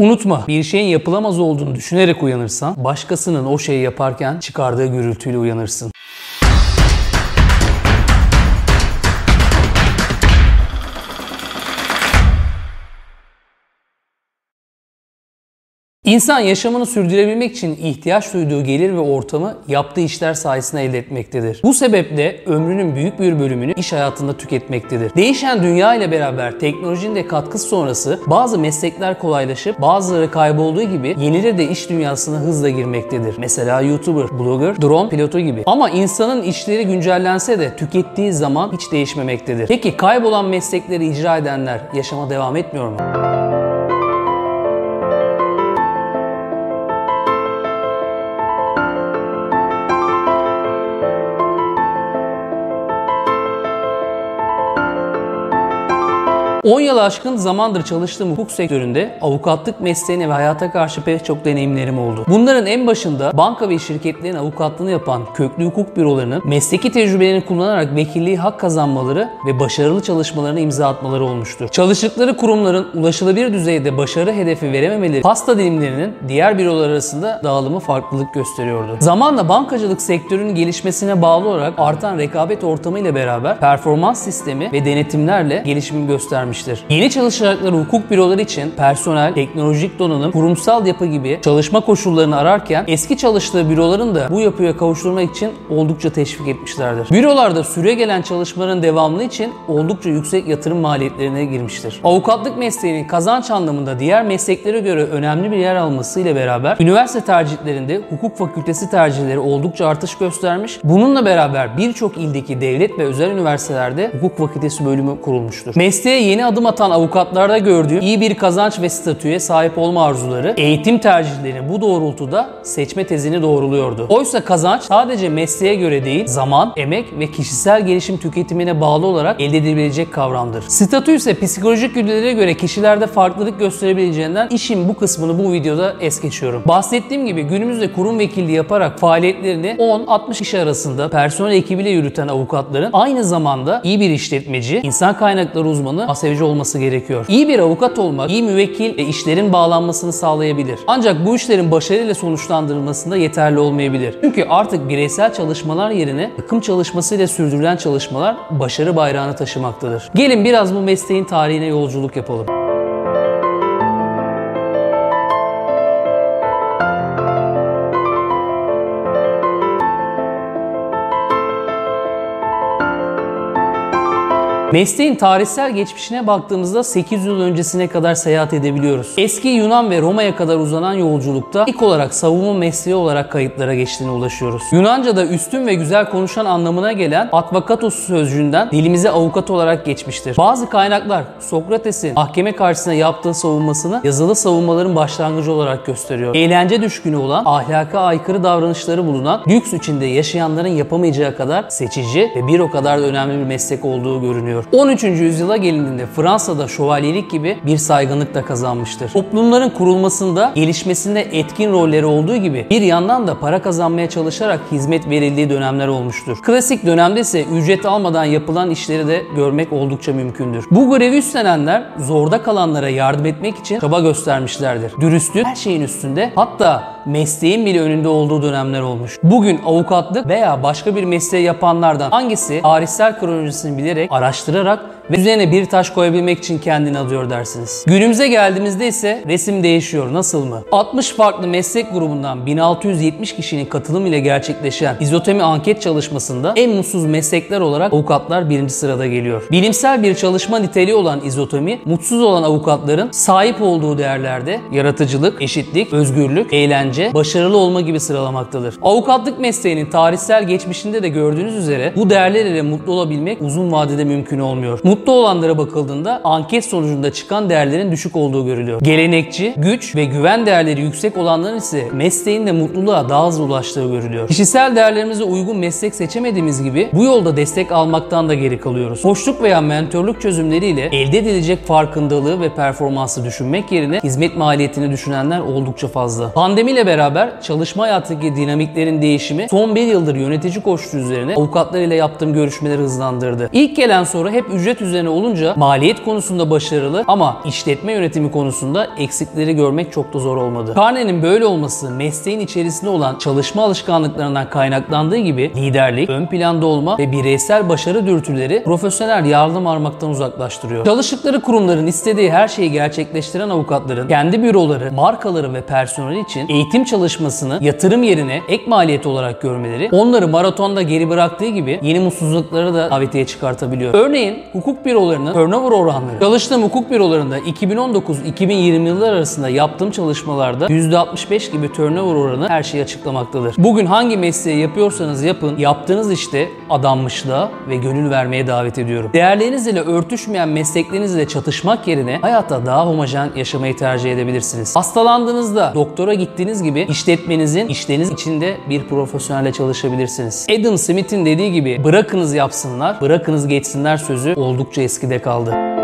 Unutma bir şeyin yapılamaz olduğunu düşünerek uyanırsan başkasının o şeyi yaparken çıkardığı gürültüyle uyanırsın. İnsan yaşamını sürdürebilmek için ihtiyaç duyduğu gelir ve ortamı yaptığı işler sayesinde elde etmektedir. Bu sebeple ömrünün büyük bir bölümünü iş hayatında tüketmektedir. Değişen dünya ile beraber teknolojinin de katkısı sonrası bazı meslekler kolaylaşıp bazıları kaybolduğu gibi yenileri de iş dünyasına hızla girmektedir. Mesela YouTuber, blogger, drone pilotu gibi. Ama insanın işleri güncellense de tükettiği zaman hiç değişmemektedir. Peki kaybolan meslekleri icra edenler yaşama devam etmiyor mu? 10 yıl aşkın zamandır çalıştığım hukuk sektöründe avukatlık mesleğine ve hayata karşı pek çok deneyimlerim oldu. Bunların en başında banka ve şirketlerin avukatlığını yapan köklü hukuk bürolarının mesleki tecrübelerini kullanarak vekilliği hak kazanmaları ve başarılı çalışmalarına imza atmaları olmuştur. Çalıştıkları kurumların ulaşılabilir düzeyde başarı hedefi verememeleri pasta dilimlerinin diğer bürolar arasında dağılımı farklılık gösteriyordu. Zamanla bankacılık sektörünün gelişmesine bağlı olarak artan rekabet ortamı ile beraber performans sistemi ve denetimlerle gelişim göstermiş vermiştir. Yeni çalışacakları hukuk büroları için personel, teknolojik donanım, kurumsal yapı gibi çalışma koşullarını ararken eski çalıştığı büroların da bu yapıya kavuşturmak için oldukça teşvik etmişlerdir. Bürolarda süre gelen çalışmaların devamlı için oldukça yüksek yatırım maliyetlerine girmiştir. Avukatlık mesleğinin kazanç anlamında diğer mesleklere göre önemli bir yer alması ile beraber üniversite tercihlerinde hukuk fakültesi tercihleri oldukça artış göstermiş. Bununla beraber birçok ildeki devlet ve özel üniversitelerde hukuk fakültesi bölümü kurulmuştur. Mesleğe yeni adım atan avukatlarda gördüğüm iyi bir kazanç ve statüye sahip olma arzuları eğitim tercihlerini bu doğrultuda seçme tezini doğruluyordu. Oysa kazanç sadece mesleğe göre değil, zaman, emek ve kişisel gelişim tüketimine bağlı olarak elde edilebilecek kavramdır. Statü ise psikolojik güdülere göre kişilerde farklılık gösterebileceğinden işin bu kısmını bu videoda es geçiyorum. Bahsettiğim gibi günümüzde kurum vekilliği yaparak faaliyetlerini 10-60 kişi arasında personel ekibiyle yürüten avukatların aynı zamanda iyi bir işletmeci, insan kaynakları uzmanı, ASV süreci olması gerekiyor. İyi bir avukat olmak, iyi müvekkil ve işlerin bağlanmasını sağlayabilir. Ancak bu işlerin başarıyla sonuçlandırılmasında yeterli olmayabilir. Çünkü artık bireysel çalışmalar yerine takım çalışmasıyla sürdürülen çalışmalar başarı bayrağını taşımaktadır. Gelin biraz bu mesleğin tarihine yolculuk yapalım. Mesleğin tarihsel geçmişine baktığımızda 800 yıl öncesine kadar seyahat edebiliyoruz. Eski Yunan ve Roma'ya kadar uzanan yolculukta ilk olarak savunma mesleği olarak kayıtlara geçtiğine ulaşıyoruz. Yunanca'da üstün ve güzel konuşan anlamına gelen advokatos sözcüğünden dilimize avukat olarak geçmiştir. Bazı kaynaklar Sokrates'in mahkeme karşısında yaptığı savunmasını yazılı savunmaların başlangıcı olarak gösteriyor. Eğlence düşkünü olan, ahlaka aykırı davranışları bulunan, lüks içinde yaşayanların yapamayacağı kadar seçici ve bir o kadar da önemli bir meslek olduğu görünüyor. 13. yüzyıla gelindiğinde Fransa'da şövalyelik gibi bir saygınlık da kazanmıştır. Toplumların kurulmasında, gelişmesinde etkin rolleri olduğu gibi bir yandan da para kazanmaya çalışarak hizmet verildiği dönemler olmuştur. Klasik dönemde ise ücret almadan yapılan işleri de görmek oldukça mümkündür. Bu görevi üstlenenler zorda kalanlara yardım etmek için çaba göstermişlerdir. Dürüstlük her şeyin üstünde hatta mesleğin bile önünde olduğu dönemler olmuş. Bugün avukatlık veya başka bir mesleği yapanlardan hangisi tarihsel kronolojisini bilerek araştırarak ve üzerine bir taş koyabilmek için kendini adıyor dersiniz. Günümüze geldiğimizde ise resim değişiyor. Nasıl mı? 60 farklı meslek grubundan 1670 kişinin katılım ile gerçekleşen izotemi anket çalışmasında en mutsuz meslekler olarak avukatlar birinci sırada geliyor. Bilimsel bir çalışma niteliği olan izotomi, mutsuz olan avukatların sahip olduğu değerlerde yaratıcılık, eşitlik, özgürlük, eğlence, başarılı olma gibi sıralamaktadır. Avukatlık mesleğinin tarihsel geçmişinde de gördüğünüz üzere bu değerler ile mutlu olabilmek uzun vadede mümkün olmuyor. Mutlu olanlara bakıldığında anket sonucunda çıkan değerlerin düşük olduğu görülüyor. Gelenekçi, güç ve güven değerleri yüksek olanların ise mesleğinde mutluluğa daha hızlı ulaştığı görülüyor. Kişisel değerlerimize uygun meslek seçemediğimiz gibi bu yolda destek almaktan da geri kalıyoruz. Koçluk veya mentorluk çözümleriyle elde edilecek farkındalığı ve performansı düşünmek yerine hizmet maliyetini düşünenler oldukça fazla. Pandemiyle beraber çalışma hayatındaki dinamiklerin değişimi son bir yıldır yönetici koçluğu üzerine avukatlar ile yaptığım görüşmeleri hızlandırdı. İlk gelen soru hep ücret üzerine olunca maliyet konusunda başarılı ama işletme yönetimi konusunda eksikleri görmek çok da zor olmadı. Carney'nin böyle olması mesleğin içerisinde olan çalışma alışkanlıklarından kaynaklandığı gibi liderlik, ön planda olma ve bireysel başarı dürtüleri profesyonel yardım armaktan uzaklaştırıyor. Çalıştıkları kurumların istediği her şeyi gerçekleştiren avukatların kendi büroları, markaları ve personeli için eğitim çalışmasını yatırım yerine ek maliyet olarak görmeleri onları maratonda geri bıraktığı gibi yeni mutsuzlukları da davetiye çıkartabiliyor. Örneğin hukuk bürolarının turnover oranları. Çalıştığım hukuk bürolarında 2019-2020 yıllar arasında yaptığım çalışmalarda %65 gibi turnover oranı her şeyi açıklamaktadır. Bugün hangi mesleği yapıyorsanız yapın, yaptığınız işte adanmışlığa ve gönül vermeye davet ediyorum. Değerleriniz ile örtüşmeyen mesleklerinizle çatışmak yerine hayatta daha homojen yaşamayı tercih edebilirsiniz. Hastalandığınızda doktora gittiğiniz gibi işletmenizin işleriniz içinde bir profesyonelle çalışabilirsiniz. Adam Smith'in dediği gibi bırakınız yapsınlar, bırakınız geçsinler sözü oldukça eskide kaldı.